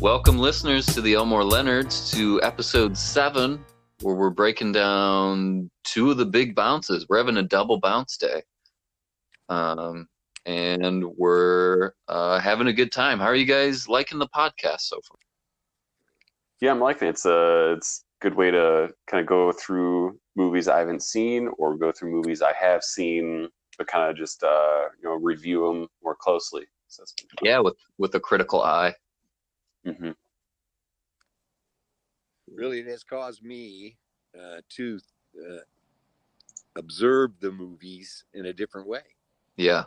Welcome, listeners, to the Elmore Leonerds to episode seven, where we're breaking down two of the big bounces. We're having a double bounce day. Um, and we're uh, having a good time. How are you guys liking the podcast so far? Yeah, I'm liking it. It's a it's a good way to kind of go through movies I haven't seen or go through movies I have seen, but kind of just uh, you know review them more closely. So that's been fun. Yeah, with with a critical eye. Mhm. really it has caused me uh, to uh, observe the movies in a different way. Yeah.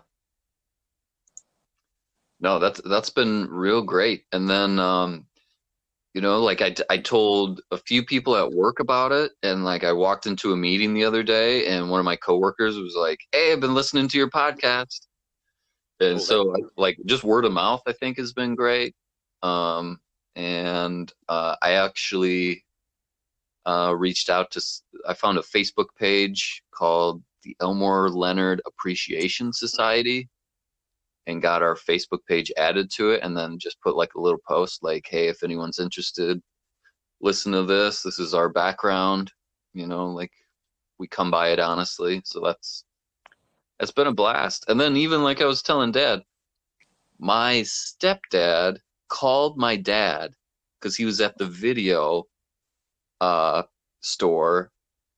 No, that's that's been real great. And then um you know, like I I told a few people at work about it and like I walked into a meeting the other day and one of my coworkers was like, "Hey, I've been listening to your podcast." And Cool. so like just word of mouth I think has been great. Um and uh I actually uh reached out to I found a Facebook page called the Elmore Leonard Appreciation Society and got our Facebook page added to it and then just put like a little post like, hey, if anyone's interested, listen to this. This is our background. You know, like we come by it honestly. So that's that's been a blast. And then even like I was telling dad, my stepdad called my dad because he was at the video uh store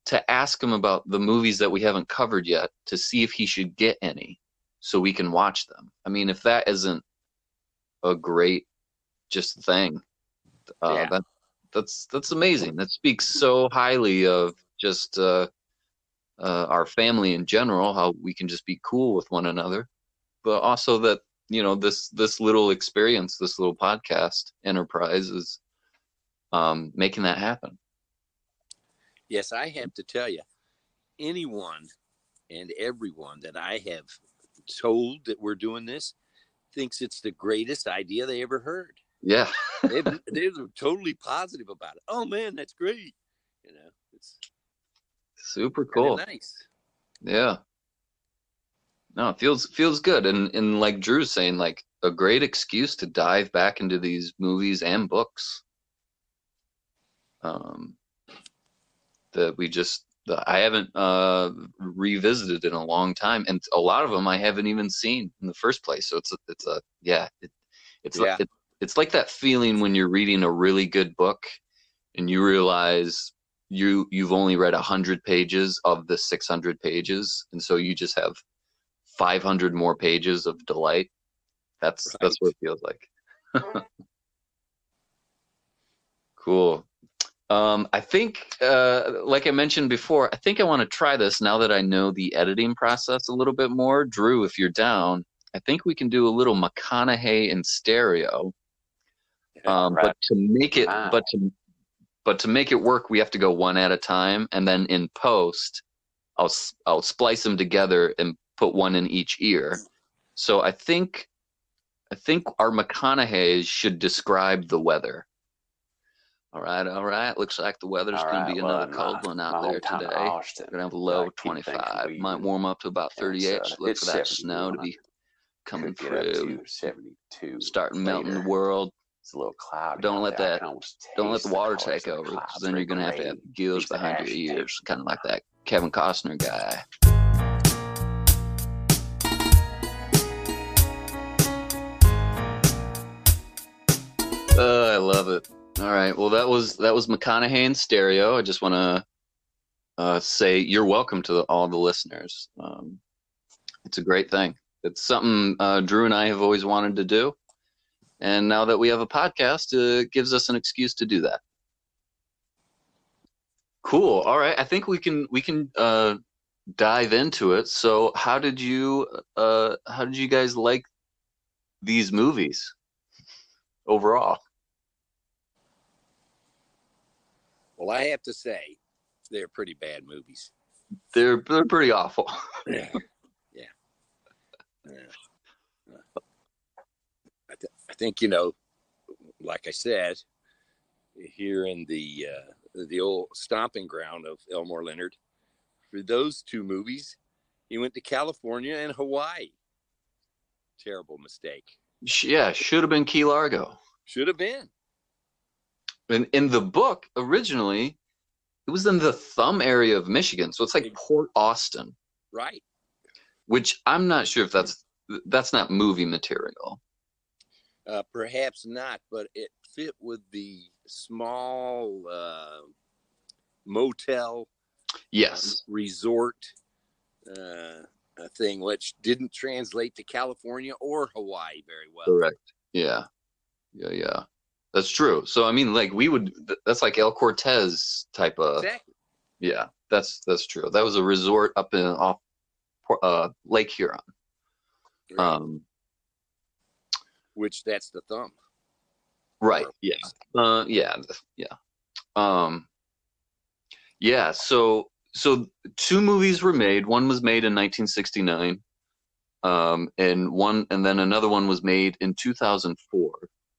to ask him about the movies that we haven't covered yet to see if he should get any so we can watch them. I mean, if that isn't a great just thing, uh, Yeah. that that's that's amazing. That speaks so highly of just uh, uh, our family in general, how we can just be cool with one another, but also that you know this this little experience, this little podcast enterprise is um, making that happen. Yes, I have to tell you, anyone and everyone that I have told that we're doing this thinks it's the greatest idea they ever heard. Yeah. They've, they're totally positive about it. Oh man, that's great. You know, it's Super cool. nice. Yeah. No, it feels feels good. And and like Drew's saying, like a great excuse to dive back into these movies and books. Um that we just that I haven't uh revisited in a long time. And a lot of them I haven't even seen in the first place. So it's a it's a yeah, it, it's Yeah. like it, it's like that feeling when you're reading a really good book and you realize you you've only read 100 pages of the 600 pages and so you just have 500 more pages of delight. That's that's what it feels like. Cool. Um i think uh like i mentioned before i think i want to try this now that i know the editing process a little bit more. Drew if you're down i think we can do a little mcconaughey in stereo. Um, Right. but to make it Wow. but to but to make it work we have to go one at a time and then in post i'll I'll splice them together and put one in each ear. So i think i think our mcconaughey's should describe the weather. All right all right. Looks like the weather's All going right, to be another in cold my- one out there today. Austin, we're to have a low thinking 25 might warm up to about 38 uh, so look for that snow to be coming through. to 72. starting melting the world. It's a little cloudy. Don't let that- Don't let the water colors. take the over, then you're gonna have to have gills behind your ears, kind of like that Kevin Costner guy. Uh, I love it. All right, well that was that was McConaughey in stereo. I just want to uh, say you're welcome to the, all the listeners. Um, it's a great thing. It's something uh, Drew and I have always wanted to do, and now that we have a podcast, uh, it gives us an excuse to do that. Cool. All right. I think we can we can uh, dive into it. So, how did you uh, how did you guys like these movies overall? Well, I have to say, they're pretty bad movies. They're they're pretty awful. yeah. Yeah. I, th- I think you know, like I said, here in the uh, the old stomping ground of Elmore Leonard, for those two movies, he went to California and Hawaii. Terrible mistake. Yeah, should have been Key Largo. Should have been. In, in the book originally, it was in the thumb area of Michigan. So it's like Port Austin, Right. which I'm not sure if that's that's not movie material. Uh, perhaps not, but it fit with the small uh, motel Yes. um, resort uh, uh, thing, which didn't translate to California or Hawaii very well. Correct. Yeah. Yeah, yeah. That's true. So I mean like we would. That's like El Cortez type of Exactly. yeah. That's that's true. That was a resort up in off uh Lake Huron. Right. Um which that's the thumb. right. Yeah. Uh yeah, yeah. Um yeah, so so two movies were made. One was made in 1969. Um and one and then another one was made in 2004.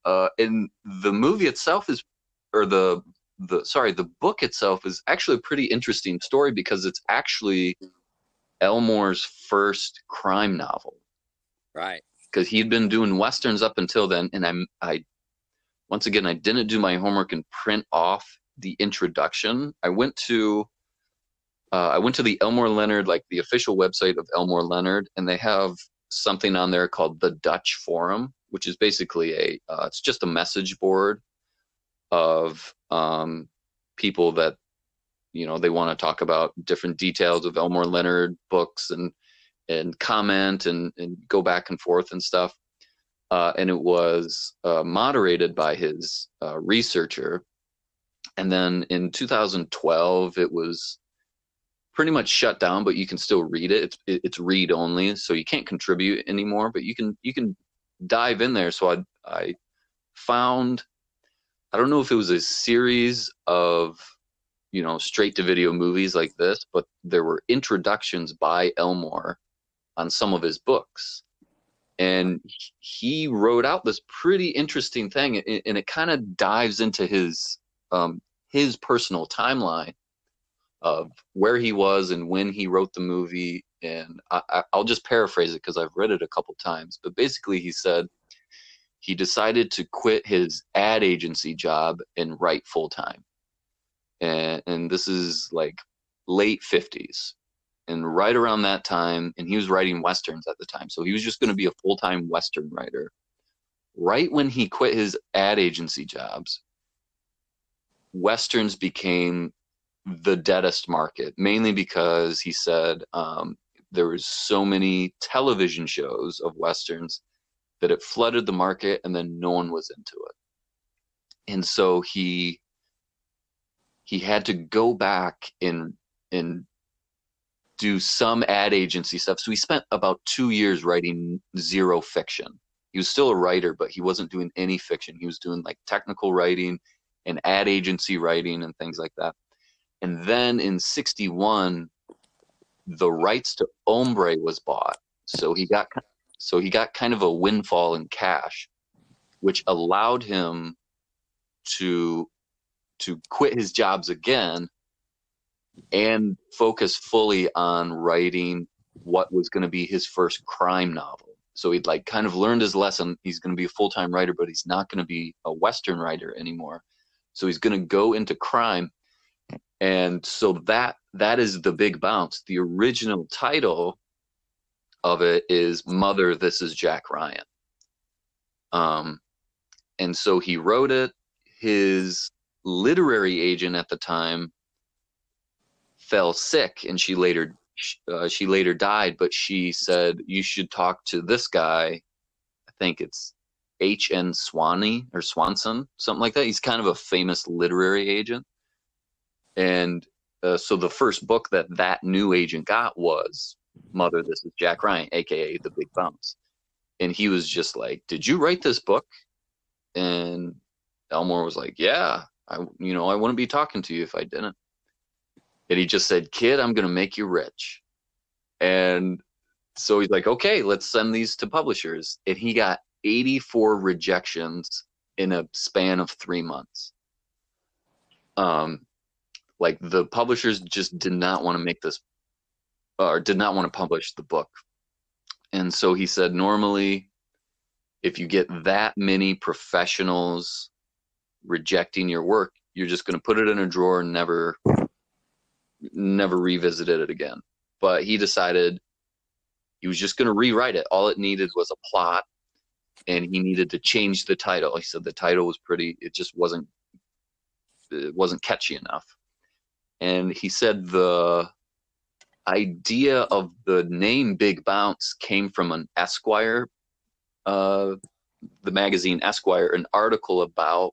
Uh and the movie itself is or the the sorry, the book itself is actually a pretty interesting story because it's actually Elmore's first crime novel. Right. because he'd been doing westerns up until then and i'm i once again i didn't do my homework and print off the introduction. I went to uh, i went to the elmore leonard like the official website of elmore leonard and they have something on there called the dutch forum which is basically a uh, it's just a message board of um, people that you know they want to talk about different details of elmore leonard books and and comment and, and go back and forth and stuff. Uh, and it was uh, moderated by his uh, researcher. And then in 2012, it was pretty much shut down, but you can still read it. It's it, it's read only, so you can't contribute anymore. But you can you can dive in there. So I I found I don't know if it was a series of you know straight to video movies like this, but there were introductions by Elmore on some of his books. And he wrote out this pretty interesting thing, and it kind of dives into his um, his personal timeline of where he was and when he wrote the movie. And I, I, I'll just paraphrase it because I've read it a couple times. But basically, he said he decided to quit his ad agency job and write full time. And, and this is like late 50s and right around that time and he was writing westerns at the time so he was just going to be a full-time western writer right when he quit his ad agency jobs westerns became the deadest market mainly because he said um, there was so many television shows of westerns that it flooded the market and then no one was into it and so he he had to go back and and do some ad agency stuff. So he spent about two years writing zero fiction. He was still a writer, but he wasn't doing any fiction. He was doing like technical writing and ad agency writing and things like that. And then in 61, the rights to Hombre was bought. So he got so he got kind of a windfall in cash, which allowed him to to quit his jobs again and focus fully on writing what was going to be his first crime novel. So he'd like kind of learned his lesson. He's going to be a full time writer, but he's not going to be a Western writer anymore. So he's going to go into crime. And so that that is the big bounce. The original title of it is Mother, This is Jack Ryan. Um, and so he wrote it. His literary agent at the time fell sick and she later uh, she later died but she said you should talk to this guy i think it's hn swanee or swanson something like that he's kind of a famous literary agent and uh, so the first book that that new agent got was mother this is jack ryan aka the big bounce and he was just like did you write this book and elmore was like yeah i you know i wouldn't be talking to you if i didn't and he just said, "Kid, I'm going to make you rich." And so he's like, "Okay, let's send these to publishers." And he got 84 rejections in a span of 3 months. Um like the publishers just did not want to make this or did not want to publish the book. And so he said normally if you get that many professionals rejecting your work, you're just going to put it in a drawer and never, never revisited it again. But he decided he was just going to rewrite it. All it needed was a plot, and he needed to change the title. He said the title was pretty. It just wasn't. It wasn't catchy enough, and he said the idea of the name Big Bounce came from an Esquire, uh, the magazine Esquire, an article about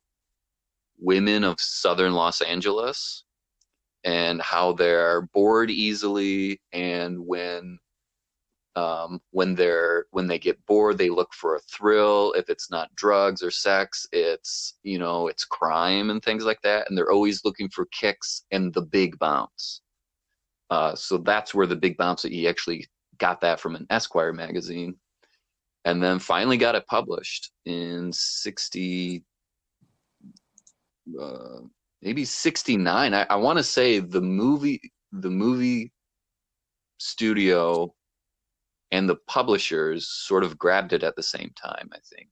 women of southern Los Angeles and how they're bored easily and when um, when they're when they get bored they look for a thrill. If it's not drugs or sex it's you know it's crime and things like that and they're always looking for kicks and the big bounce. Uh, so that's where the big bounce that he actually got that from an Esquire magazine, and then finally got it published in sixty, uh, maybe sixty nine. I, I want to say the movie, the movie studio, and the publishers sort of grabbed it at the same time. I think.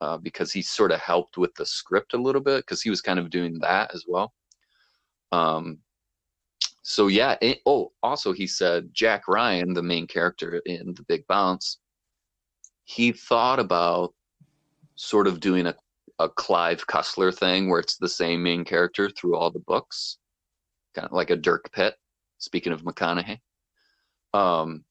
Uh, because he sort of helped with the script a little bit because he was kind of doing that as well. Um, so yeah. It, oh, also he said Jack Ryan, the main character in The Big Bounce, he thought about sort of doing a a Clive Cussler thing where it's the same main character through all the books, kind of like a Dirk Pitt. Speaking of McConaughey, um,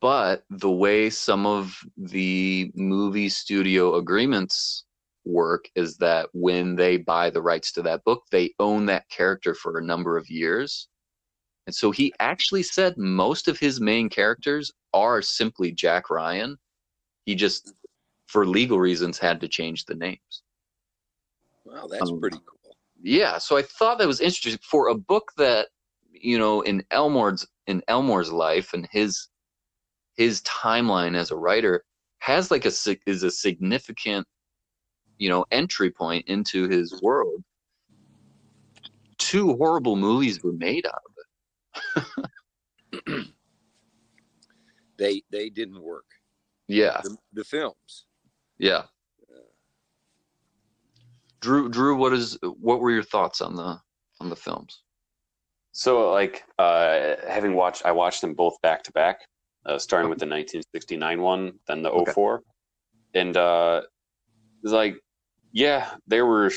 but the way some of the movie studio agreements work is that when they buy the rights to that book, they own that character for a number of years. And so he actually said most of his main characters are simply Jack Ryan. He just, for legal reasons, had to change the names. Wow, that's um, pretty cool. Yeah, so I thought that was interesting for a book that, you know, in Elmore's in Elmore's life and his his timeline as a writer has like a is a significant you know entry point into his world. Two horrible movies were made out of it. They they didn't work. Yeah. The, the films. Yeah. Drew drew what is what were your thoughts on the on the films? So like uh having watched i watched them both back to back uh, starting with the 1969 one then the 04 okay. and uh it's like yeah, there were.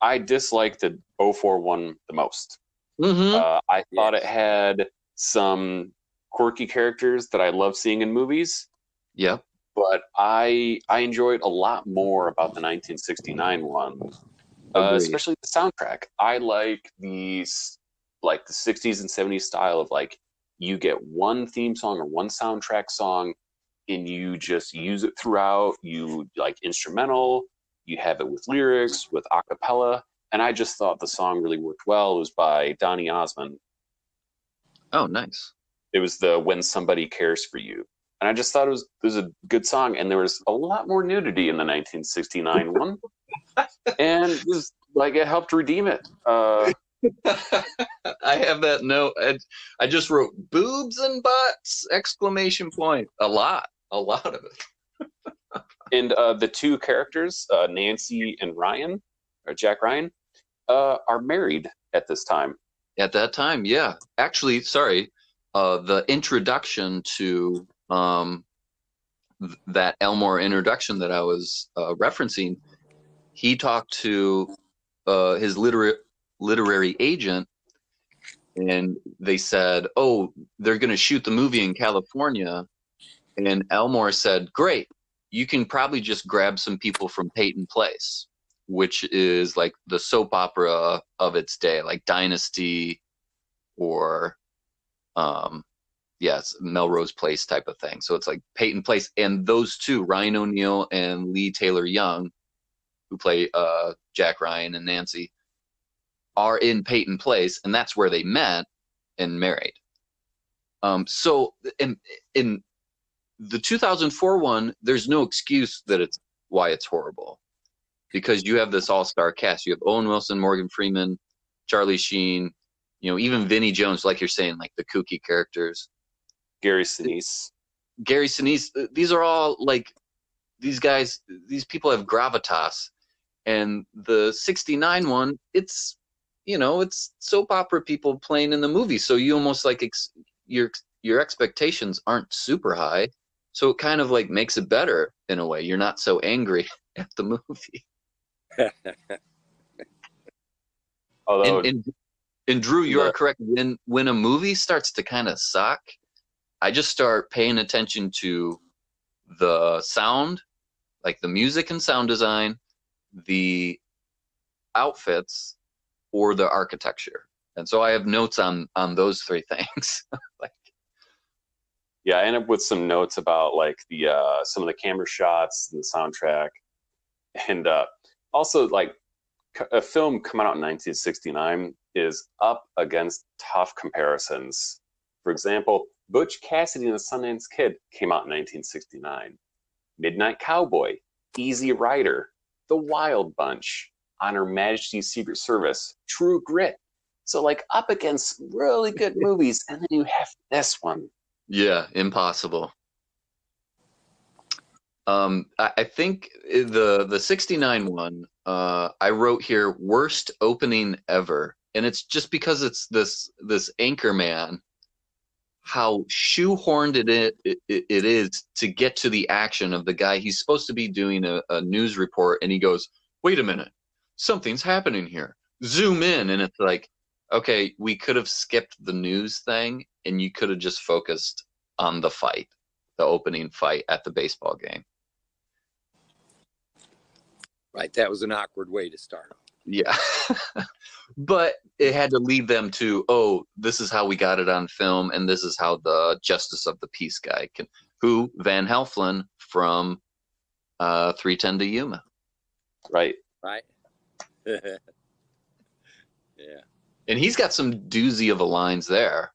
I disliked the 04 one the most. Mm-hmm. Uh, I thought yes. it had some quirky characters that I love seeing in movies. Yeah, but I I enjoyed a lot more about the 1969 one, uh, especially the soundtrack. I like these like the 60s and 70s style of like you get one theme song or one soundtrack song and you just use it throughout you like instrumental you have it with lyrics, with a cappella, and I just thought the song really worked well. It was by Donny Osmond. Oh, nice. It was the When Somebody Cares for You. And I just thought it was, it was a good song, and there was a lot more nudity in the 1969 one. and it was like it helped redeem it. Uh, I have that note. I, I just wrote boobs and butts! Exclamation point. A lot, a lot of it and uh, the two characters, uh, Nancy and Ryan, or Jack Ryan, uh, are married at this time. At that time, yeah. Actually, sorry, uh, the introduction to um, th- that Elmore introduction that I was uh, referencing, he talked to uh, his literary literary agent, and they said, "Oh, they're going to shoot the movie in California." And Elmore said, "Great, you can probably just grab some people from Peyton Place, which is like the soap opera of its day, like Dynasty or um yes, Melrose Place type of thing. So it's like Peyton Place and those two, Ryan O'Neal and Leigh Taylor Young, who play uh Jack Ryan and Nancy, are in Peyton Place, and that's where they met and married. Um, so in in the 2004 one, there's no excuse that it's why it's horrible, because you have this all-star cast. You have Owen Wilson, Morgan Freeman, Charlie Sheen, you know, even Vinnie Jones, like you're saying, like the kooky characters. Gary Sinise. Gary Sinise. These are all like these guys. These people have gravitas, and the 69 one it's you know it's soap opera people playing in the movie so you almost like ex- your your expectations aren't super high so it kind of like makes it better in a way. You're not so angry at the movie. Although and, and, and drew you are The- correct. When when a movie starts to kind of suck i just start paying attention to the sound like the music and sound design the outfits or the architecture and so i have notes on on those three things like yeah, I end up with some notes about like the uh, some of the camera shots and the soundtrack, and uh, also like a film coming out in 1969 is up against tough comparisons. For example, Butch Cassidy and the Sundance Kid came out in 1969. Midnight Cowboy, Easy Rider, The Wild Bunch, On Her Majesty's Secret Service, True Grit. So like up against really good movies, and then you have this one. Yeah, impossible. Um, I, I think the the 69 one, uh, I wrote here worst opening ever, and it's just because it's this this anchor man, how shoehorned it, it it it is to get to the action of the guy. He's supposed to be doing a, a news report, and he goes, "Wait a minute, something's happening here." Zoom in, and it's like, okay, we could have skipped the news thing and you could have just focused on the fight, the opening fight at the baseball game. Right. That was an awkward way to start. Yeah. but it had to lead them to, oh, this is how we got it on film and this is how the justice of the peace guy can who Van Heflin from uh 310 to Yuma. Right. Right. yeah. And he's got some doozy of a lines there.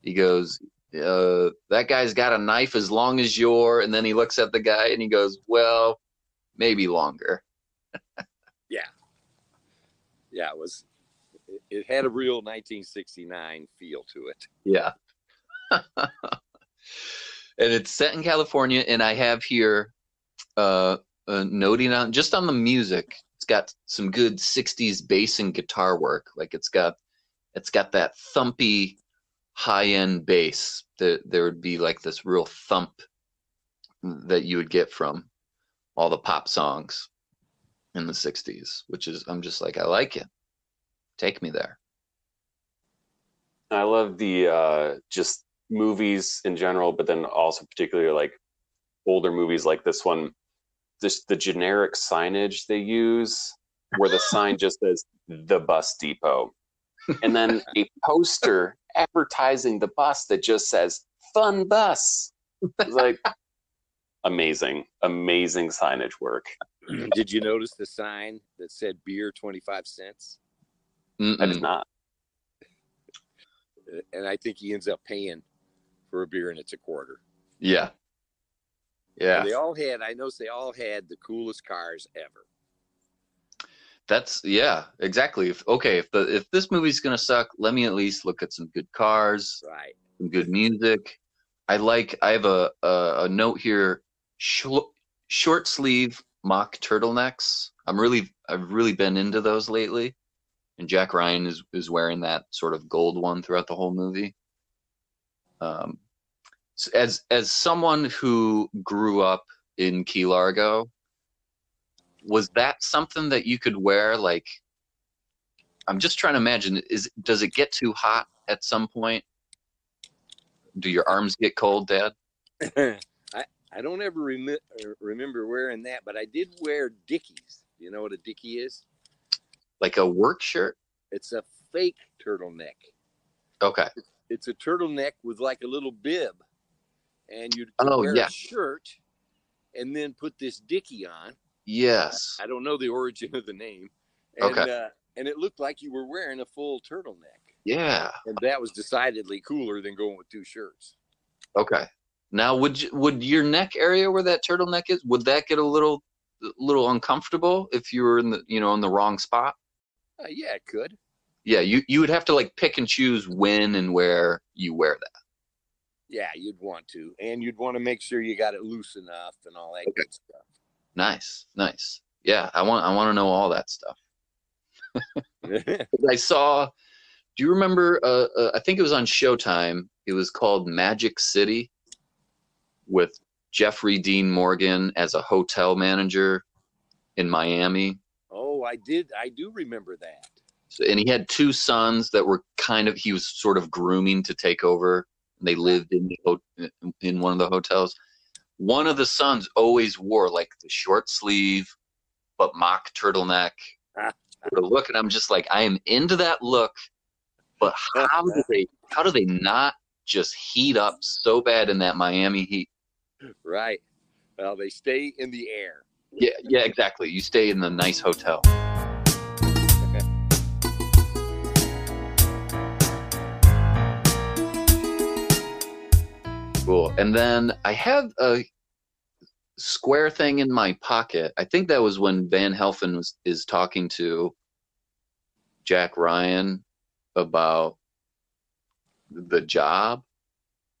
He goes, uh, that guy's got a knife as long as your, and then he looks at the guy and he goes, well, maybe longer. Yeah. Yeah, it was. it- had a real 1969 feel to it. Yeah. and it's set in California, and I have here uh, uh, noting on just on the music. It's got some good '60s bass and guitar work. Like it's got it's got that thumpy high end bass. That there would be like this real thump that you would get from all the pop songs in the '60s, which is I'm just like I like it. Take me there. I love the uh, just movies in general, but then also particularly like older movies like this one. Just the generic signage they use, where the sign just says "the bus depot," and then a poster advertising the bus that just says "fun bus." It's like amazing, amazing signage work. Did you notice the sign that said beer 25 cents? I Mm-mm. did not. And I think he ends up paying for a beer and it's a quarter. Yeah. Yeah. And they all had, I noticed they all had the coolest cars ever. That's yeah, exactly. If okay, if the if this movie's gonna suck, let me at least look at some good cars, Right. some good music. I like. I have a a, a note here. Short, short sleeve mock turtlenecks. I'm really I've really been into those lately, and Jack Ryan is is wearing that sort of gold one throughout the whole movie. Um, as as someone who grew up in Key Largo, was that something that you could wear like i'm just trying to imagine is does it get too hot at some point do your arms get cold dad I, I don't ever remi- uh, remember wearing that, but I did wear Dickies. You know what a Dickie is? like a work shirt It's a fake turtleneck. okay It's a turtleneck with like a little bib, and you'd Oh, wear yeah. a shirt, and then put this Dickie on. yes I don't know the origin of the name. And, Okay. Uh, and it looked like you were wearing a full turtleneck, yeah and that was decidedly cooler than going with two shirts. okay now would you, would your neck area where that turtleneck is would that get a little little uncomfortable if you were in the you know in the wrong spot Uh, yeah, it could. yeah you you would have to like pick and choose when and where you wear that Yeah, you'd want to, and you'd want to make sure you got it loose enough and all that Okay. good stuff. Nice, nice. yeah, I want I want to know all that stuff. I saw. Do you remember? Uh, uh, I think it was on Showtime. It was called Magic City, with Jeffrey Dean Morgan as a hotel manager in Miami. oh, I did. I do remember that. So, and he had two sons that were kind of he was sort of grooming to take over. They lived in the, in one of the hotels. One of the sons always wore like the short sleeve, but mock turtleneck sort of look, and I'm just like, I am into that look, but how do they how do they not just heat up so bad in that Miami heat? Right. Well, they stay in the air. Yeah, yeah, exactly. You stay in the nice hotel. Cool. And then I have a square thing in my pocket. I think that was when Van Heflin was is talking to Jack Ryan about the job,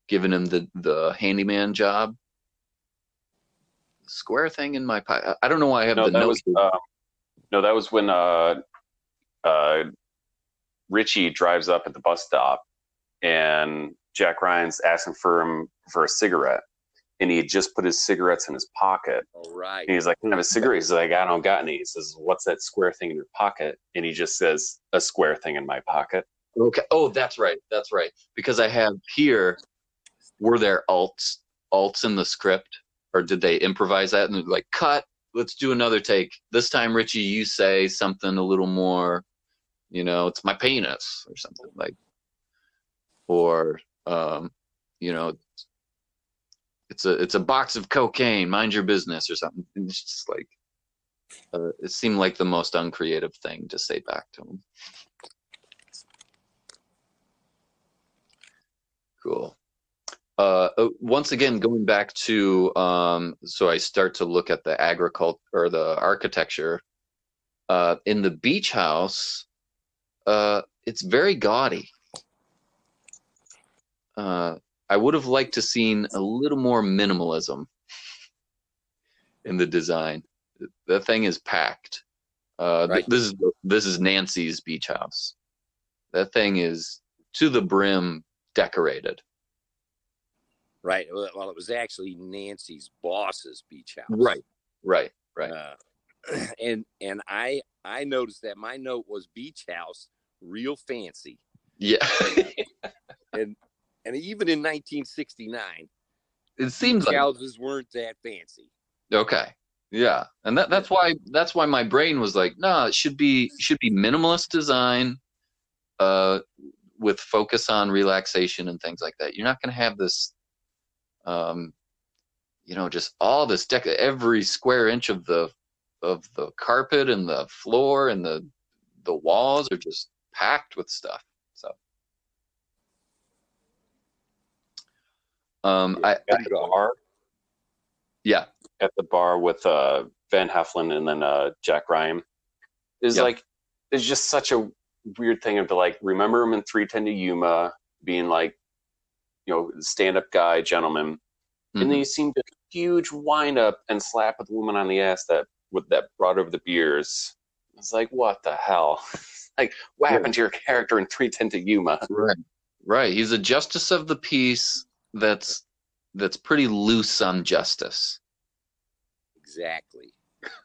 giving him the the handyman job. Square thing in my pocket. I don't know why I have No, the that note. was uh, no, that was when uh, uh, Richie drives up at the bus stop, and Jack Ryan's asking for him for a cigarette, and he had just put his cigarettes in his pocket, All right. and he's like, I have a cigarette?" He's like, "I don't got any." He says, "What's that square thing in your pocket?" And he just says, "A square thing in my pocket." Okay. Oh, that's right. That's right. Because I have here, were there alts alts in the script, or did they improvise that and they're like cut? Let's do another take. This time, Richie, you say something a little more, you know, it's my penis or something like, or um, you know, it's a it's a box of cocaine. Mind your business or something. It's just like, uh, it seemed like the most uncreative thing to say back to him. Cool. Uh, uh, once again, going back to um, so I start to look at the agriculture or the architecture uh, in the beach house. Uh, it's very gaudy. Uh, I would have liked to seen a little more minimalism in the design. The thing is packed. Uh, th- This is this is Nancy's beach house. That thing is to the brim decorated. Right. Well, well, it was actually Nancy's boss's beach house. Right, right, right. Uh, and and I I noticed that my note was beach house, real fancy, Yeah, and even in 1969, it seems like houses weren't that fancy. okay. Yeah, and that that's why that's why my brain was like, no, it should be should be minimalist design, uh, with focus on relaxation and things like that. You're not going to have this, um, you know, just all this deck. Every square inch of the of the carpet and the floor and the the walls are just packed with stuff. Um, I, I At the bar, yeah. at the bar with uh, Van Heflin and then uh, Jack Ryan is Yep. like it's just such a weird thing of to like remember him in 310 to Yuma being like you know stand up guy gentleman and then you seem to huge wind up and slap with the woman on the ass that with that brought over the beers. It's like what the hell? like what Yeah. happened to your character in 310 to Yuma? Right. Right. He's a justice of the peace that's that's pretty loose on justice. Exactly.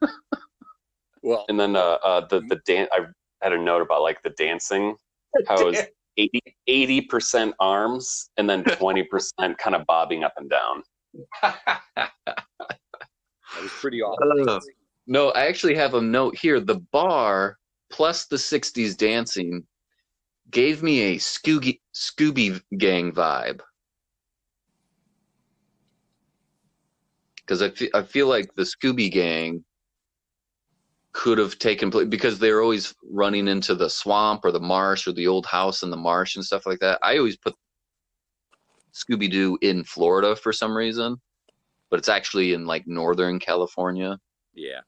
well, And then uh, uh, the the dan- I had a note about like the dancing, how it was 80 percent arms and then twenty percent kind of bobbing up and down. that was pretty awesome. Uh, no, I actually have a note here. The bar plus the 60s dancing gave me a Scooby, Scooby Gang vibe. Because I, fe- I feel like the Scooby Gang could have taken place because they're always running into the swamp or the marsh or the old house in the marsh and stuff like that. I always put Scooby Doo in Florida for some reason, but it's actually in like Northern California. Yeah.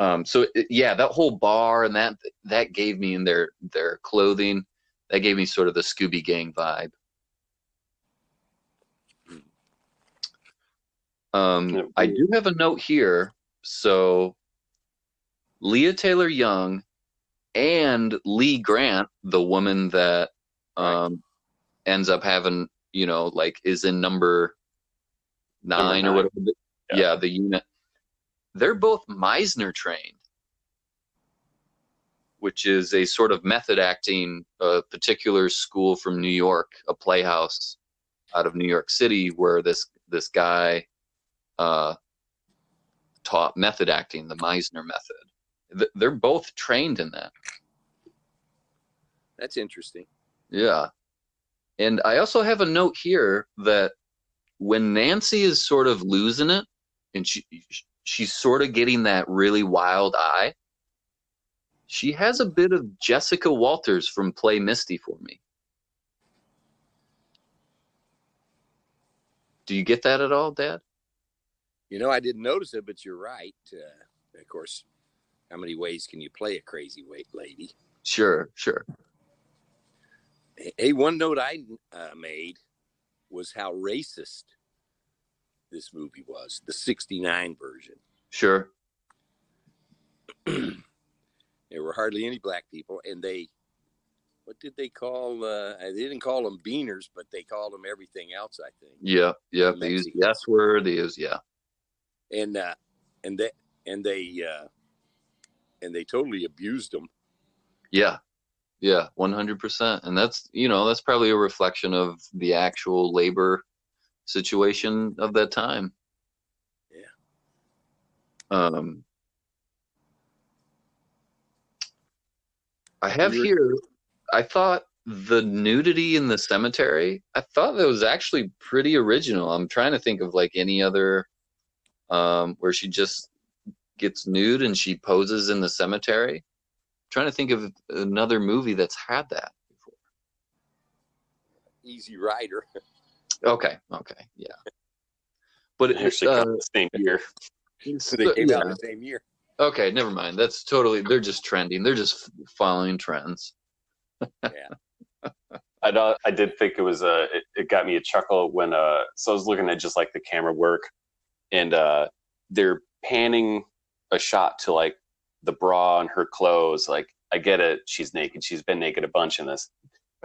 Um, so it- yeah, that whole bar and that that gave me in their their clothing, that gave me sort of the Scooby Gang vibe. Um, I do have a note here. So Leah Taylor Young and Lee Grant, the woman that um, ends up having, you know, like is in number nine, Number or whatever. Yeah. Yeah. the unit. They're both Meisner trained, which is a sort of method acting, uh, particular school from New York, a playhouse out of New York City, where this this guy uh, taught method acting, the Meisner method. Th- They're both trained in that. That's interesting. Yeah. And I also have a note here that when Nancy is sort of losing it and she she's sort of getting that really wild eye, she has a bit of Jessica Walters from Play Misty for me. Do you get that at all, Dad? You know, I didn't notice it, but you're right. Uh, of course, how many ways can you play a crazy weight lady? Sure, sure. Hey, one note I uh, made was how racist this movie was, the 69 version. Sure. There were hardly any black people, and they, what did they call, uh, they didn't call them beaners, but they called them everything else, I think. Yeah, yeah. They use the S word, they yeah. And, uh, and they, and they, uh, and they totally abused them. Yeah. Yeah, 100%. And that's, you know, that's probably a reflection of the actual labor situation of that time. Yeah. Um I have here I thought the nudity in the cemetery, I thought that was actually pretty original. I'm trying to think of like any other um where she just gets nude and she poses in the cemetery. trying to think of another movie that's had that before. Easy Rider. Okay, okay, yeah. But They actually uh, come the same year. So they came out the same year. Okay, never mind. That's totally. They're just trending. They're just following trends. Yeah. I I did think it was a. it, it got me a chuckle when uh so I was looking at just like the camera work and uh they're panning a shot to like the bra and her clothes like I get it she's naked she's been naked a bunch in this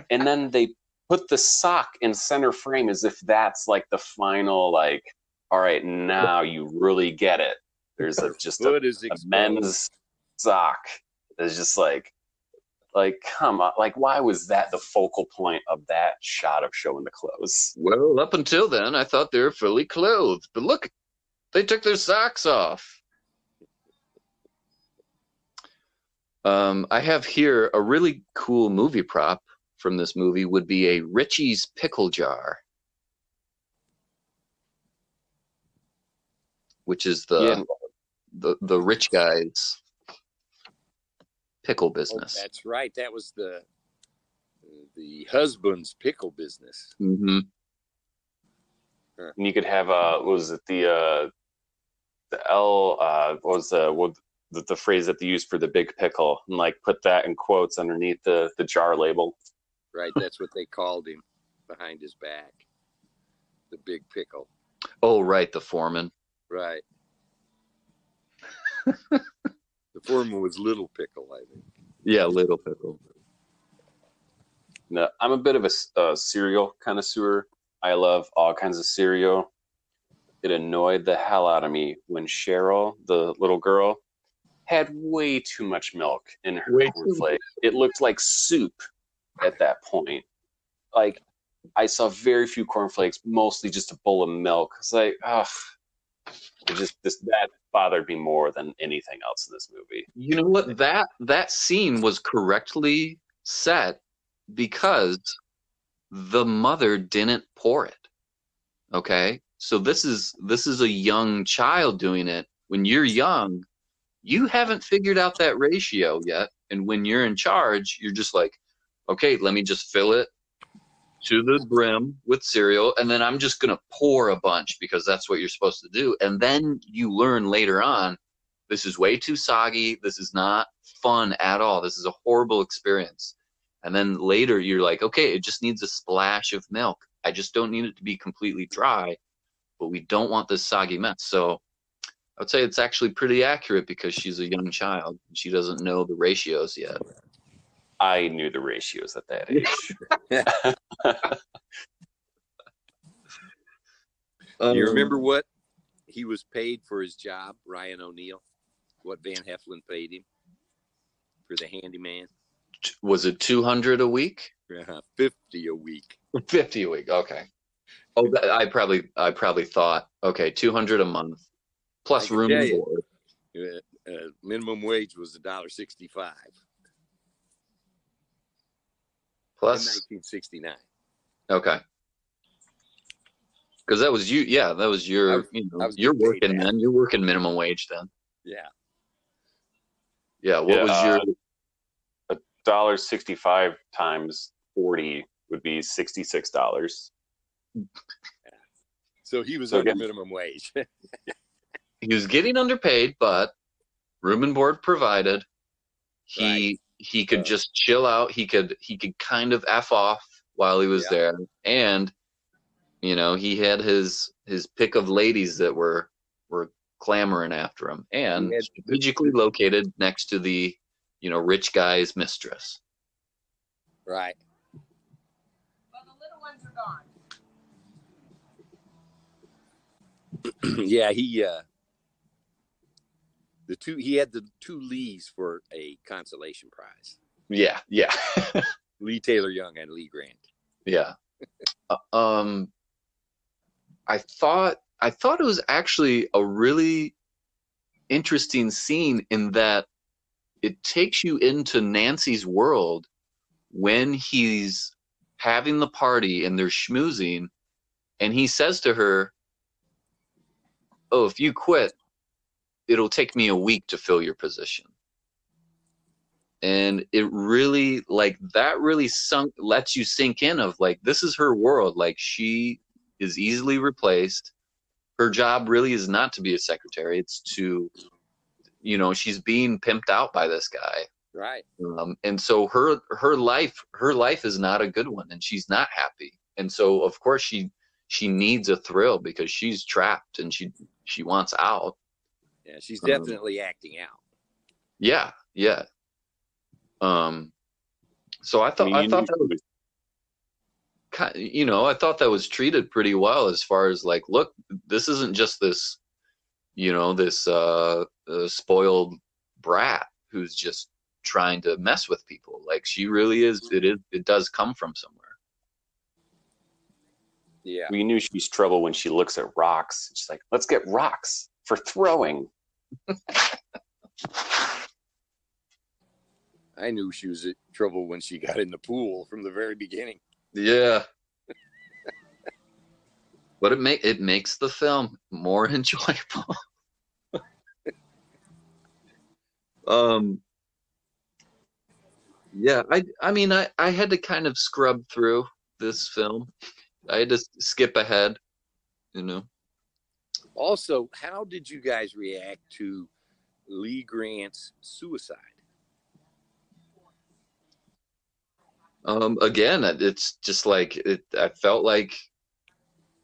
and then they put the sock in center frame as if that's like the final like all right now you really get it there's a, just a a men's sock. It's just like, like, come on, like, why was that the focal point of that shot of showing the clothes? Well, up until then, I thought they were fully clothed, but look, they took their socks off. Um, I have here a really cool movie prop from this movie would be a Richie's pickle jar, which is the Yeah. the the rich guy's pickle Oh, business. that's right. That was the the husband's pickle business. hmm And you could have, uh, was it the uh, the L? Uh, what was the what the, the phrase that they used for the big pickle? And like put that in quotes underneath the the jar label. Right. That's what they called him behind his back. The big pickle. Oh, right, the foreman. Right. the foreman was little pickle, I think. Yeah, little pickle. No, I'm a bit of a, uh, cereal connoisseur. I love all kinds of cereal. It annoyed the hell out of me when Cheryl, the little girl, had way too much milk in her Way too. It looked like soup at that point. Like I saw very few cornflakes, mostly just a bowl of milk. It's like, ugh. It just this that bothered me more than anything else in this movie. You know what? That that scene was correctly set because the mother didn't pour it. Okay? So this is this is a young child doing it. When you're young, you haven't figured out that ratio yet. And when you're in charge, you're just like, okay, let me just fill it to the brim with cereal, and then I'm just gonna pour a bunch because that's what you're supposed to do. And then you learn later on this is way too soggy. This is not fun at all. This is a horrible experience. And then later you're like, okay, it just needs a splash of milk. I just don't need it to be completely dry, but we don't want this soggy mess. So I would say it's actually pretty accurate because she's a young child. She doesn't know the ratios yet. I knew the ratios at that age. you Um, remember what he was paid for his job, Ryan O'Neal? What Van Heflin paid him for the handyman? Was it 200 a week? Uh, Fifty a week. 50 a week. Okay. Oh, I probably I probably thought okay, 200 a month plus room and board. Uh, uh, minimum wage was a dollar sixty-five in Plus nineteen sixty-nine. okay. Because that was you, yeah. That was your, was- you know, you're working then. You're working minimum wage then. Yeah, Yeah. What Yeah, was your? uh, Dollar sixty-five times forty would be sixty-six dollars. so he was So under again- minimum wage. he was getting underpaid, but room and board provided. He Right. he could Uh, just chill out. He could he could kind of f off while he was Yeah. there, and you know he had his his pick of ladies that were were clamoring after him, and He had- strategically located next to the you know rich guy's mistress. right. Well, the little ones are gone. yeah, he uh the two he had the two Lees for a consolation prize. Yeah, yeah. Leigh Taylor Young and Lee Grant. Yeah. Uh, um I thought I thought it was actually a really interesting scene in that it takes you into Nancy's world when he's having the party and they're schmoozing and he says to her, "Oh, if you quit, it'll take me a week to fill your position." and it really like that really sunk lets you sink in of like this is her world. Like she is easily replaced. Her job really is not to be a secretary. It's to you know she's being pimped out by this guy. Right. um, and so her her life her life is not a good one and she's not happy. And so of course she she needs a thrill because she's trapped and she she wants out Yeah, she's Um, definitely acting out. yeah yeah um so i thought i, you thought that was she was- ki- you know, I thought that was treated pretty well as far as like, look, this isn't just this, you know, this uh, uh spoiled brat who's just trying to mess with people. Like she really is. It is. It does come from somewhere. Yeah. we knew she's trouble when she looks at rocks. She's like, "Let's get rocks for throwing." I knew she was in trouble when she got in the pool from the very beginning. Yeah. but it make it makes the film more enjoyable. um yeah, I I mean I I had to kind of scrub through this film. I had to skip ahead, you know. Also, how did you guys react to Lee Grant's suicide? Um again, it's just like it I felt like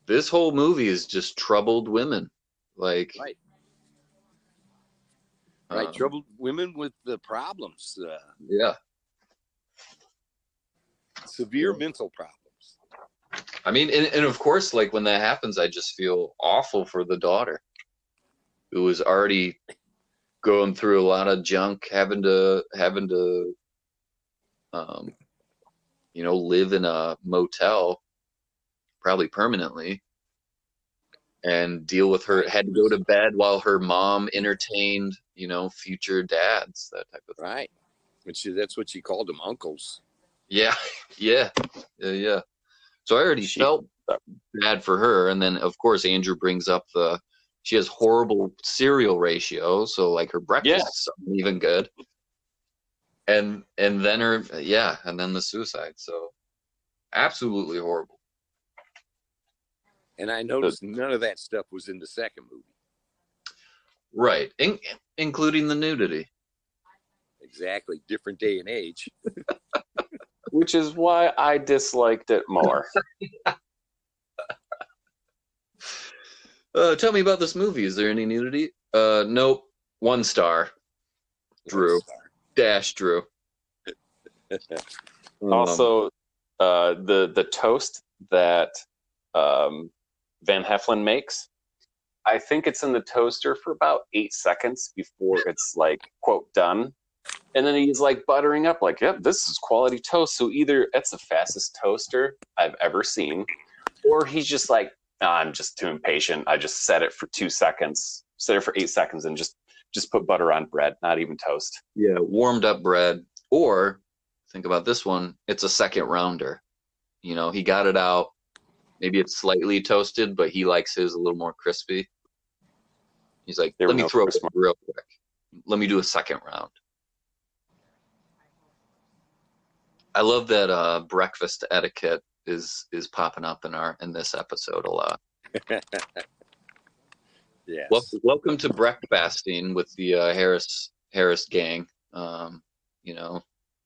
this whole movie is just troubled women. Like Right. Right, um, troubled women with the problems, uh, Yeah. severe mental problems. I mean, and, and of course, like when that happens, I just feel awful for the daughter who was already going through a lot of junk, having to having to, um, you know, live in a motel, probably permanently, and deal with her. Had to go to bed while her mom entertained, you know, future dads, that type of thing. Right. Which that's what she called them uncles. Yeah, yeah, yeah, yeah. So I already She- felt bad for her, and then of course Andrew brings up the she has horrible cereal ratio, so like her breakfast isn't even good. And and then her yeah, and then the suicide. So absolutely horrible. And I noticed none of that stuff was in the second movie. Right, in, including the nudity. Exactly. Different day and age. Which is why I disliked it more. Uh, tell me about this movie. Is there any nudity? Uh, nope. One star. Drew. Dash Drew. Also, uh, the the toast that um, Van Heflin makes, I think it's in the toaster for about eight seconds before it's like quote done, and then he's like buttering up, like, "Yep, this is quality toast." So either it's the fastest toaster I've ever seen, or he's just like, "Nah, "I'm just too impatient. I just set it for two seconds, set it for eight seconds, and just just put butter on bread, not even toast." yeah, warmed up bread. Or think about this one. It's a second rounder. You know, he got it out. Maybe it's slightly toasted, but he likes his a little more crispy. He's like, let me no throw it real quick. Let me do a second round. I love that uh, breakfast etiquette is is popping up in our in this episode a lot. yes. Wel- welcome to breakfasting with the uh, Harris Harris gang. Um, you know,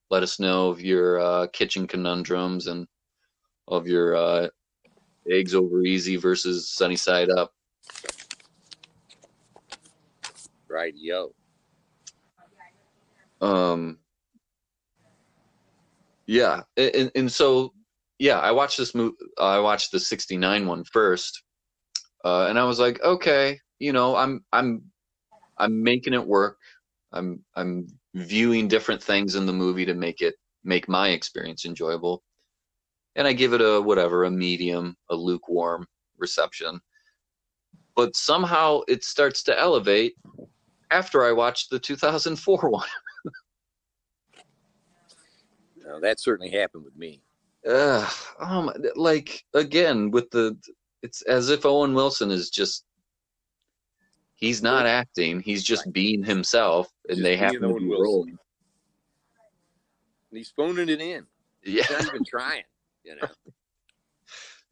let us know of your uh, kitchen conundrums and of your uh, eggs over easy versus sunny side up. right, yo. Um, yeah, and, and so yeah, I watched this movie. I watched the '69 one first, uh, and I was like, okay, you know, I'm I'm I'm making it work. I'm I'm viewing different things in the movie to make it make my experience enjoyable, and I give it a whatever, a medium, a lukewarm reception. But somehow it starts to elevate after I watched the 2004 one. No, that certainly happened with me. uh, um, like again with the, it's as if Owen Wilson is just, he's not acting. He's just being himself, and Just they have to Owen be Wilson. rolling. And he's phoning it in. Yeah, He's not even trying. You know.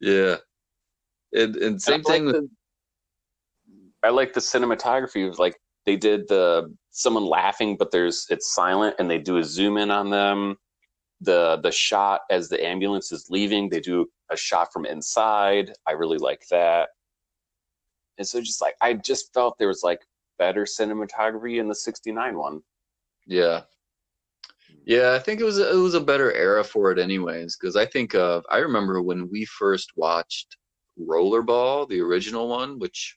yeah. And and same And thing like with the- I like the cinematography of like they did the someone laughing, but there's it's silent, and they do a zoom in on them. The the shot as the ambulance is leaving, they do a shot from inside. I really like that. And so just like I just felt there was like better cinematography in the '69 one. yeah. Yeah, I think it was it was a better era for it, anyways. Because I think of I remember when we first watched Rollerball, the original one, which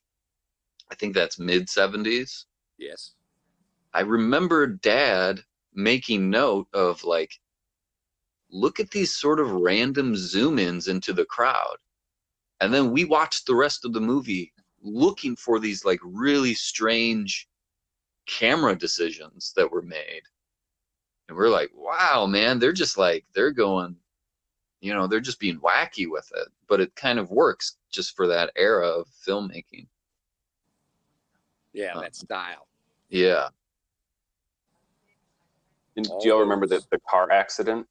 I think that's mid '70s. Yes. I remember dad making note of like, look at these sort of random zoom ins into the crowd. And then we watched the rest of the movie looking for these like really strange camera decisions that were made. And we're like, wow, man, they're just like, they're going, you know, they're just being wacky with it. But it kind of works just for that era of filmmaking. Yeah, Uh, that style. Yeah. And do y'all remember the, the car accident?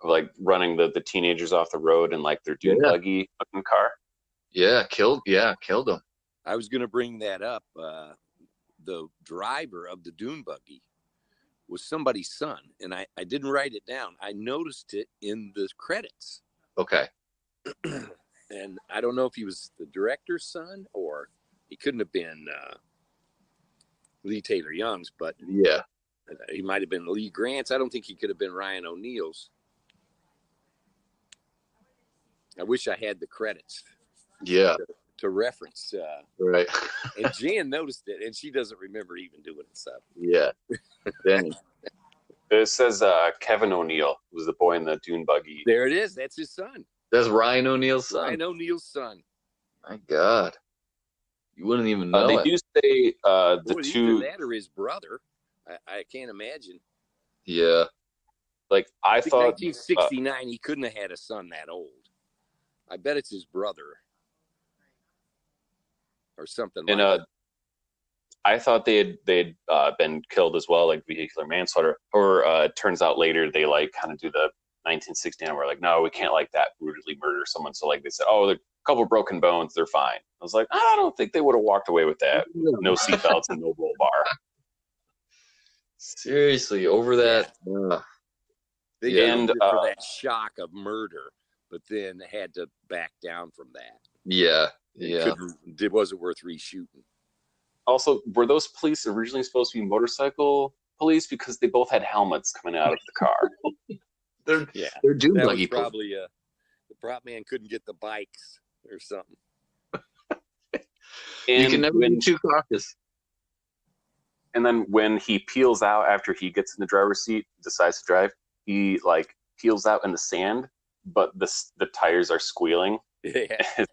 Of like running the, the teenagers off the road in like their dune Yeah. buggy looking car. Yeah. Killed. Yeah. Killed them. I was going to bring that up. Uh, the driver of the dune buggy was somebody's son, and I, I didn't write it down. I noticed it in the credits, Okay. and I don't know if he was the director's son or he couldn't have been uh, Leigh Taylor Young's, but Yeah. he might have been Lee Grant's. I don't think he could have been Ryan O'Neal's. I wish I had the credits Yeah. to reference. Uh, Right. and Jan noticed it, and she doesn't remember even doing it. So yeah. Dang. It says uh, Kevin O'Neal was the boy in the dune buggy. there it is. That's his son, That's Ryan O'Neal's son. Ryan O'Neal's son. My God. You wouldn't even Uh, know they it. do say uh, the Boy, two either that or his brother. I, I can't imagine. Yeah. like I I think thought 1969, he couldn't have had a son that old. I bet it's his brother or something and like uh, that. I thought they had they'd uh, been killed as well, like vehicular manslaughter. Or uh, it turns out later they like kind of do the 1969 where like no, we can't like that brutally murder someone. So like they said, oh, a couple broken bones, they're fine. I was like, I don't think they would have walked away with that. No seatbelts and no roll bar. Seriously, over that. uh, They yeah, and, him for uh, that shock of murder, but then had to back down from that. yeah. Yeah. Couldn't- It wasn't worth reshooting. also, were those police originally supposed to be motorcycle police because they both had helmets coming out of the car? They're Yeah, they're dune that buggy probably uh, the prop man couldn't get the bikes or something. And You can never when, be too cautious. and then when he peels out after he gets in the driver's seat, decides to drive, he like peels out in the sand, but the the tires are squealing. Yeah,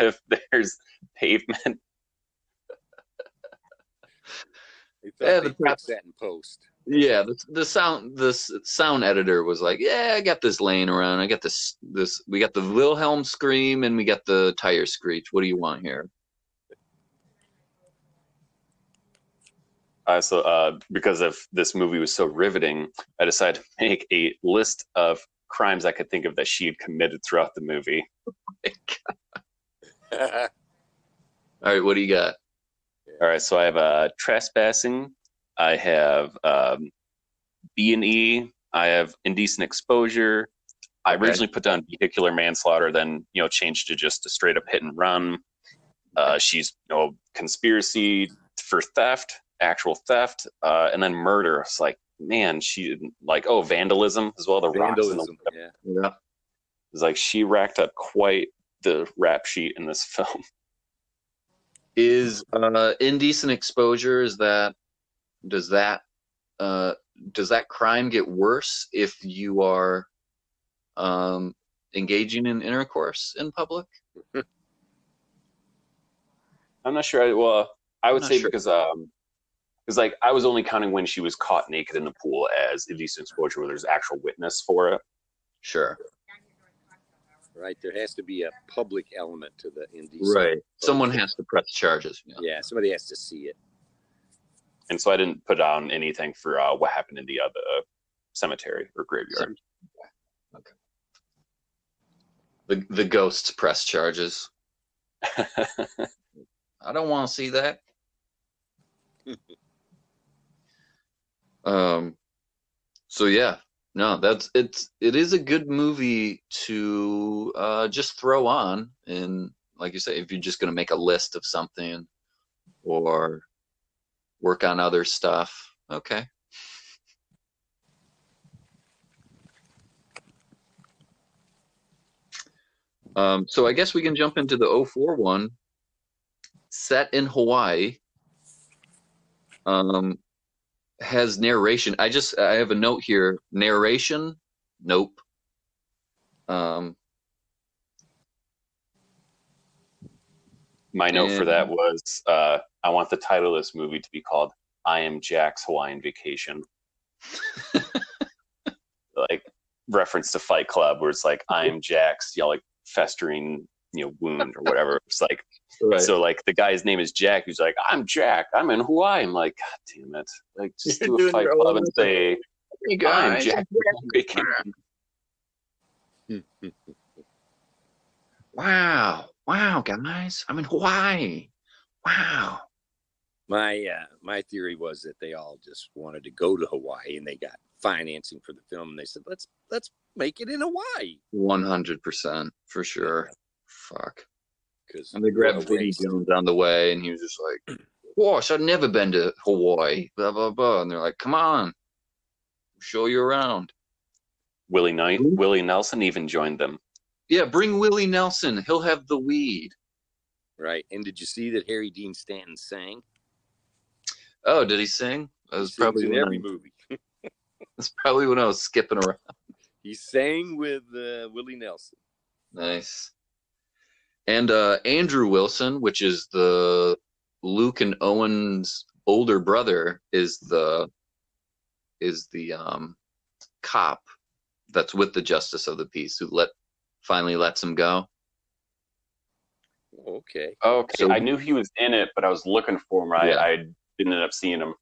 if there's pavement, Yeah, the prop- that in post. Yeah, the, the sound the sound editor was like, "Yeah, I got this laying around. I got this this. We got the Wilhelm scream and we got the tire screech. What do you want here?" uh, so uh, because of this movie was so riveting, I decided to make a list of crimes I could think of that she had committed throughout the movie. All right, what do you got? All right, so I have uh, trespassing, I have um, B and E, I have indecent exposure. I originally put down vehicular manslaughter, then you know changed to just a straight up hit and run. Uh, she's you know conspiracy for theft, actual theft, uh, and then murder. It's like man, she like oh vandalism as well. The rocks the Yeah. Yeah. it's like she racked up quite the rap sheet in this film. Is uh, indecent exposure? Is that does that uh, does that crime get worse if you are um, engaging in intercourse in public? I'm not sure. I, well, I would say sure. because um, because like I was only counting when she was caught naked in the pool as indecent exposure, where there's actual witness for it. Sure. Right. There has to be a public element to the indecent. Right. Someone has to press charges. Yeah. Yeah, somebody has to see it. And so I didn't put down anything for uh, what happened in the other cemetery or graveyard. Okay. The the ghosts press charges. I don't want to see that. um so yeah no that's it's it is a good movie to uh just throw on and like you say if you're just going to make a list of something or work on other stuff okay. Um so i guess we can jump into the 04 one set in hawaii. Um has narration. I just I have a note here. Narration, nope. Um, My note for that was uh, I want the title of this movie to be called "I Am Jack's Hawaiian Vacation," like reference to Fight Club, where it's like "I am Jack's," you know, like festering, you know, wound or whatever. It's like right. So like the guy's name is Jack. Who's like, I'm Jack. I'm in Hawaii. I'm like, God damn it! Like just You're do a doing fight club and say, hey I'm guys, Jack. wow, wow, guys, I'm in Hawaii. Wow. My uh, my theory was that they all just wanted to go to Hawaii and they got financing for the film and they said let's let's make it in Hawaii One hundred percent for sure. Fuck. because And they grabbed Vinnie Jones on the way, and he was just like, "Gosh, I've never been to Hawaii." Blah blah blah. And they're like, "Come on, show you around." Willie Knight, Mhm. Willie Nelson even joined them. Yeah, bring Willie Nelson. He'll have the weed. right. And did you see that Harry Dean Stanton sang? Oh, did he sing? That He was sings probably in when every I, movie. that's probably when I was skipping around. He sang with uh, Willie Nelson. Nice. And uh, Andrew Wilson, which is the Luke and Owen's older brother, is the is the um, cop that's with the justice of the peace who let finally lets him go. Okay. Okay, So- I knew he was in it, but I was looking for him. I, Yeah. I didn't end up seeing him.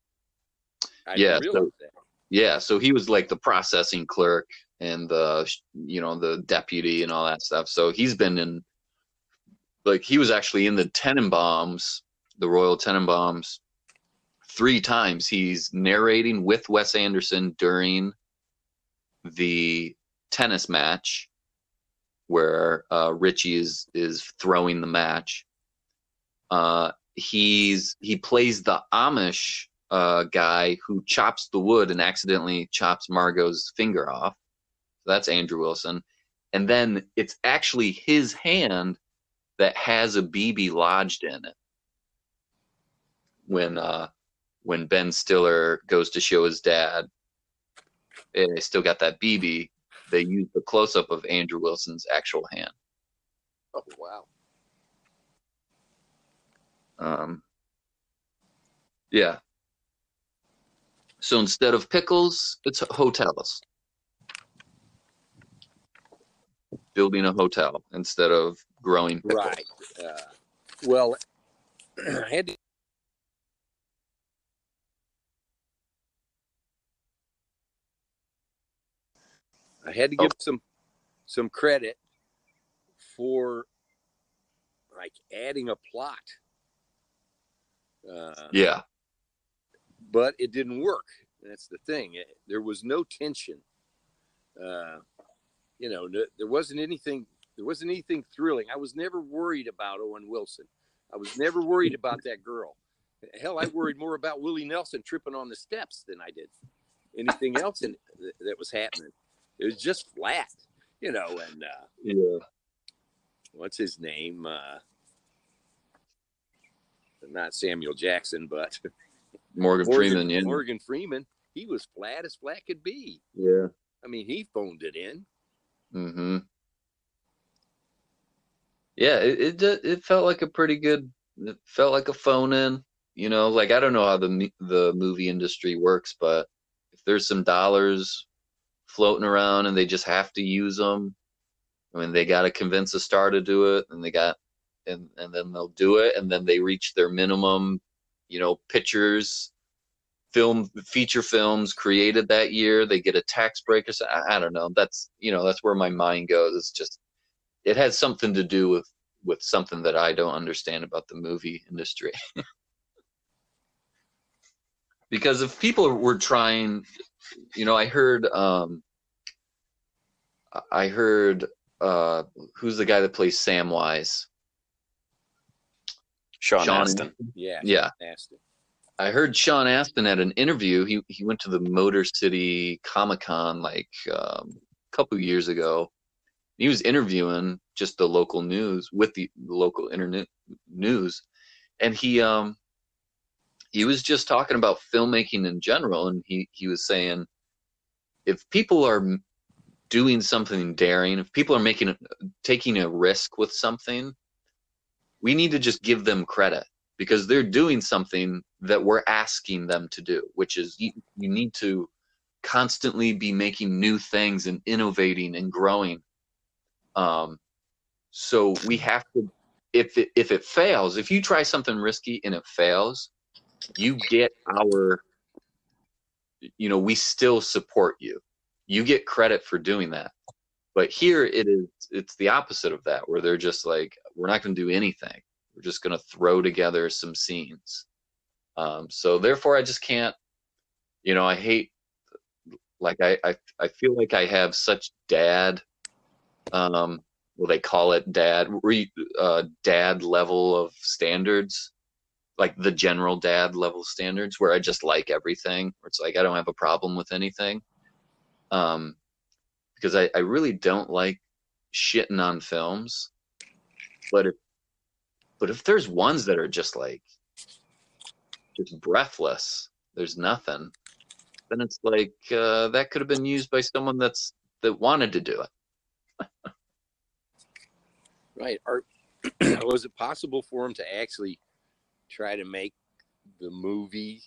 I Yeah, so- that. Yeah, so he was like the processing clerk and the you know the deputy and all that stuff. So he's been in like he was actually in the Tenenbaums, the Royal Tenenbaums, three times. He's narrating with Wes Anderson during the tennis match where uh, Richie is is throwing the match. Uh, he's he plays the Amish uh, guy who chops the wood and accidentally chops Margot's finger off. So that's Andrew Wilson. And then it's actually his hand that has a BB lodged in it. When uh, when Ben Stiller goes to show his dad, and they still got that BB. They use the close up of Andrew Wilson's actual hand. Oh wow. Um, yeah. So instead of pickles, it's hotels. Building a hotel instead of growing pickles. Right. Uh, well, I had to. I had to give some some credit for like adding a plot. Uh, Yeah. but it didn't work. That's the thing. It, there was no tension. Uh, you know, no, there wasn't anything. There wasn't anything thrilling. I was never worried about Owen Wilson. I was never worried about that girl. Hell, I worried more about Willie Nelson tripping on the steps than I did anything else in, that, was happening. It was just flat, you know. And uh, Yeah. what's his name? Uh, not Samuel Jackson, but Morgan, Morgan Freeman, yeah. Morgan Freeman. He was flat as flat could be. Yeah. I mean, he phoned it in. Mm-hmm. Yeah, it, it it felt like a pretty good. It felt like a phone in. You know, like I don't know how the the movie industry works, but if there's some dollars floating around and they just have to use them, I mean, they got to convince a star to do it, and they got, and and then they'll do it, and then they reach their minimum, you know, pictures, film feature films created that year. They get a tax break or so. I, I don't know. That's you know, that's where my mind goes. It's just it has something to do with with something that I don't understand about the movie industry. because if people were trying, you know, I heard um I heard uh who's the guy that plays Samwise? Sean, Sean Astin. Yeah, Yeah. I heard Sean Astin at an interview. He he went to the Motor City Comic Con like um, a couple years ago. He was interviewing just the local news with the, the local internet news, and he um he was just talking about filmmaking in general, and he he was saying if people are doing something daring, if people are making taking a risk with something, we need to just give them credit because they're doing something that we're asking them to do, which is you, you need to constantly be making new things and innovating and growing. Um, so we have to, if it, if it fails, if you try something risky and it fails, you get our, you know, we still support you. You get credit for doing that. But here it is, it's the opposite of that, where they're just like, we're not going to do anything. We're just going to throw together some scenes. Um, so therefore, I just can't. You know, I hate. Like I, I, I feel like I have such dad. Um, well, they call it dad, re, uh, dad level of standards, like the general dad level standards, where I just like everything. Where it's like I don't have a problem with anything. Um, because I, I really don't like shitting on films, but if but if there's ones that are just like just breathless, there's nothing, then it's like uh, that could have been used by someone that's that wanted to do it. Right. Are, was it possible for him to actually try to make the movie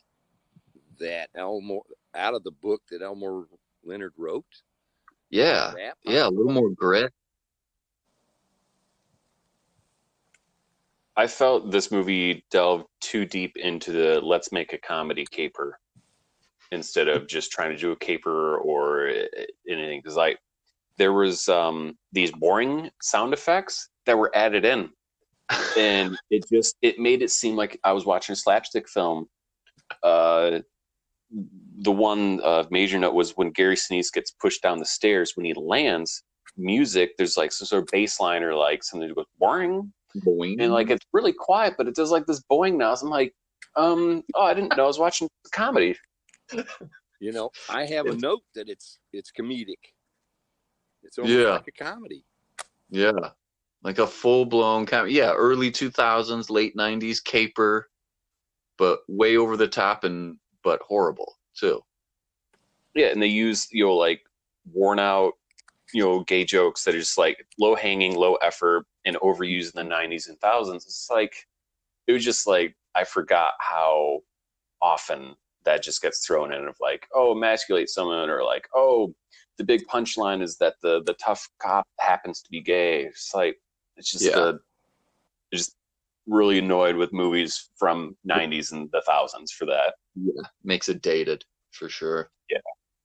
that Elmore out of the book that Elmore Leonard wrote? Yeah, yeah, a little more grit. I felt this movie delved too deep into the let's make a comedy caper instead of just trying to do a caper or uh, anything. Because like there was um, these boring sound effects that were added in, and it just it made it seem like I was watching a slapstick film. Uh, the one uh, major note was when Gary Sinise gets pushed down the stairs when he lands. Music, there's like some sort of bass line or like something that goes boring, Boing. and like it's really quiet, but it does like this boing noise. I'm like, um, oh, I didn't know I was watching a comedy. You know, I have a note that it's it's comedic. It's almost Yeah. like a comedy. Yeah. Like a full blown com- yeah, early two thousands, late nineties caper, but way over the top and but horrible too. Yeah, and they use you know like worn out, you know, gay jokes that are just like low hanging, low effort, and overused in the '90s and thousands. It's like it was just like I forgot how often that just gets thrown in of like, oh, emasculate someone, or like, oh, the big punchline is that the the tough cop happens to be gay. It's like it's just Yeah. the just really annoyed with movies from '90s and the thousands for that. Yeah. Makes it dated for sure. Yeah,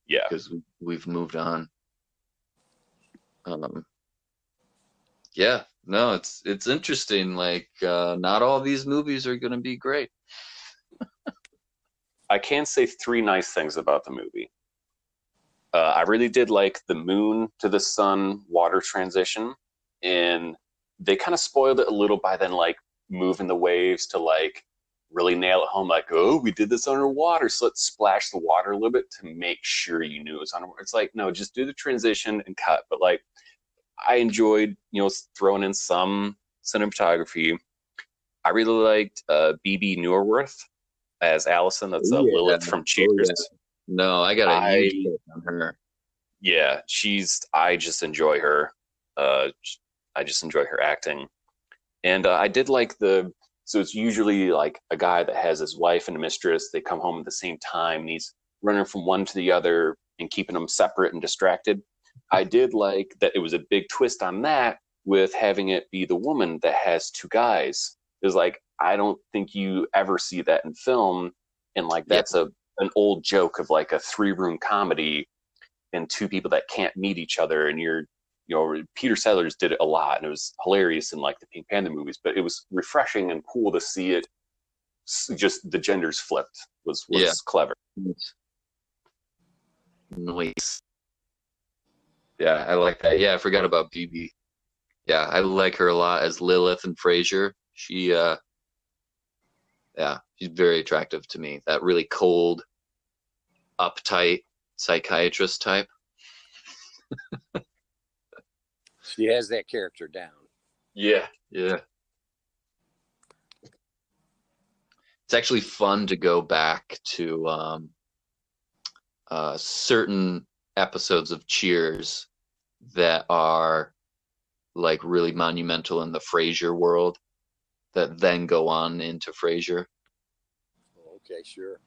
Yeah. because we, we've moved on. Um, yeah, no, it's it's interesting. Like, uh, not all these movies are going to be great. I can say three nice things about the movie. Uh, I really did like the moon to the sun water transition, and they kind of spoiled it a little by then, like moving the waves to like really nail it home. Like, oh, we did this underwater, so let's splash the water a little bit to make sure you knew it was underwater. It's like, no, just do the transition and cut. But like, I enjoyed, you know, throwing in some cinematography. I really liked uh, Bebe Neuwirth as Allison. That's uh, Yeah. Lilith from Oh, Cheers. yeah. No, I got a I- huge on her. yeah, she's. I just enjoy her. Uh, I just enjoy her acting, and uh, I did like the. So it's usually like a guy that has his wife and a mistress. They come home at the same time, and he's running from one to the other and keeping them separate and distracted. I did like that it was a big twist on that with having it be the woman that has two guys. It was like I don't think you ever see that in film, and like Yeah. that's a an old joke of like a three room comedy and two people that can't meet each other and you're you know peter sellers did it a lot and it was hilarious in like the pink panther movies but it was refreshing and cool to see it just the genders flipped was was Yeah. clever Noise. Yeah, I like that. Yeah, I forgot about Bebe. Yeah, I like her a lot as Lilith and Frasier. She, uh, yeah, she's very attractive to me. That really cold, uptight psychiatrist type. She has that character down. Yeah, yeah. It's actually fun to go back to um, uh, certain episodes of Cheers that are like really monumental in the Frasier world that then go on into Frasier. Okay, sure.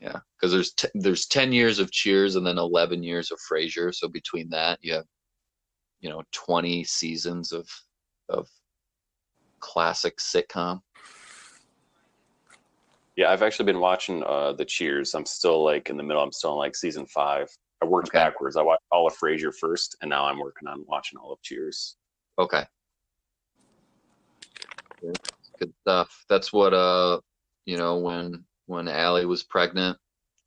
Yeah, because there's t- there's ten years of Cheers and then eleven years of Frasier. So between that, you have you know twenty seasons of of classic sitcom. yeah i've actually been watching uh the cheers i'm still like in the middle i'm still in like season five i worked Okay. backwards i watched all of frasier first and now i'm working on watching all of cheers Okay. Good stuff. That's what uh you know when when Allie was pregnant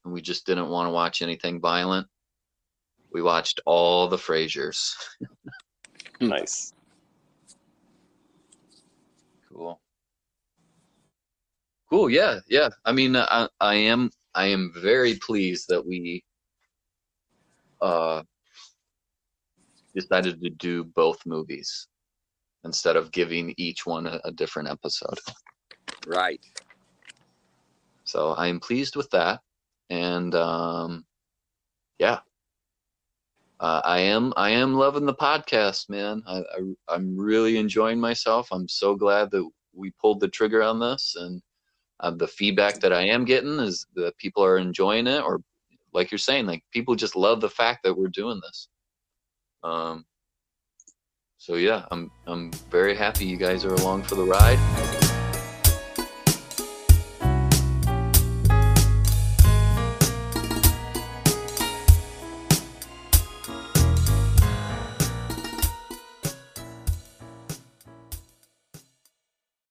and we just didn't want to watch anything violent. We watched all the Frasiers. Hmm. nice Cool. Cool. Yeah. Yeah. I mean, I I am I am very pleased that we uh decided to do both movies instead of giving each one a, a different episode. Right. So I am pleased with that, and um, yeah, uh, I am. I am loving the podcast, man. I, I I'm really enjoying myself. I'm so glad that we pulled the trigger on this, and uh, the feedback that I am getting is that people are enjoying it, or like you're saying, like people just love the fact that we're doing this. Um. So yeah, I'm I'm very happy you guys are along for the ride.